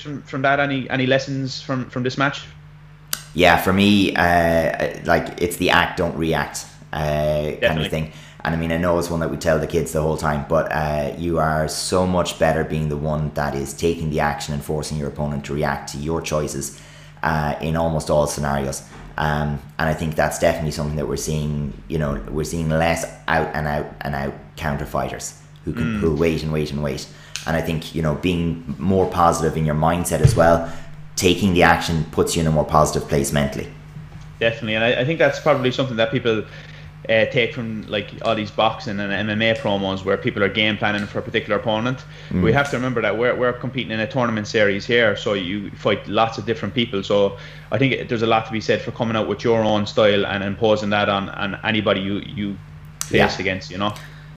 from, from that? Any any lessons from from this match? Yeah, for me, uh, like it's the act, don't react uh, kind of thing. And I mean, I know it's one that we tell the kids the whole time, but uh, you are so much better being the one that is taking the action and forcing your opponent to react to your choices uh, in almost all scenarios. Um, and I think that's definitely something that we're seeing. You know, we're seeing less out and out and out counter fighters who can mm. who wait and wait and wait. And I think you know being more positive in your mindset as well, taking the action puts you in a more positive place mentally. Definitely, and I, I think that's probably something that people uh, take from like all these boxing and MMA promos where people are game planning for a particular opponent. Mm. We have to remember that we're, we're competing in a tournament series here, so you fight lots of different people. So I think there's a lot to be said for coming out with your own style and imposing that on, on anybody you you face yeah. against. You know.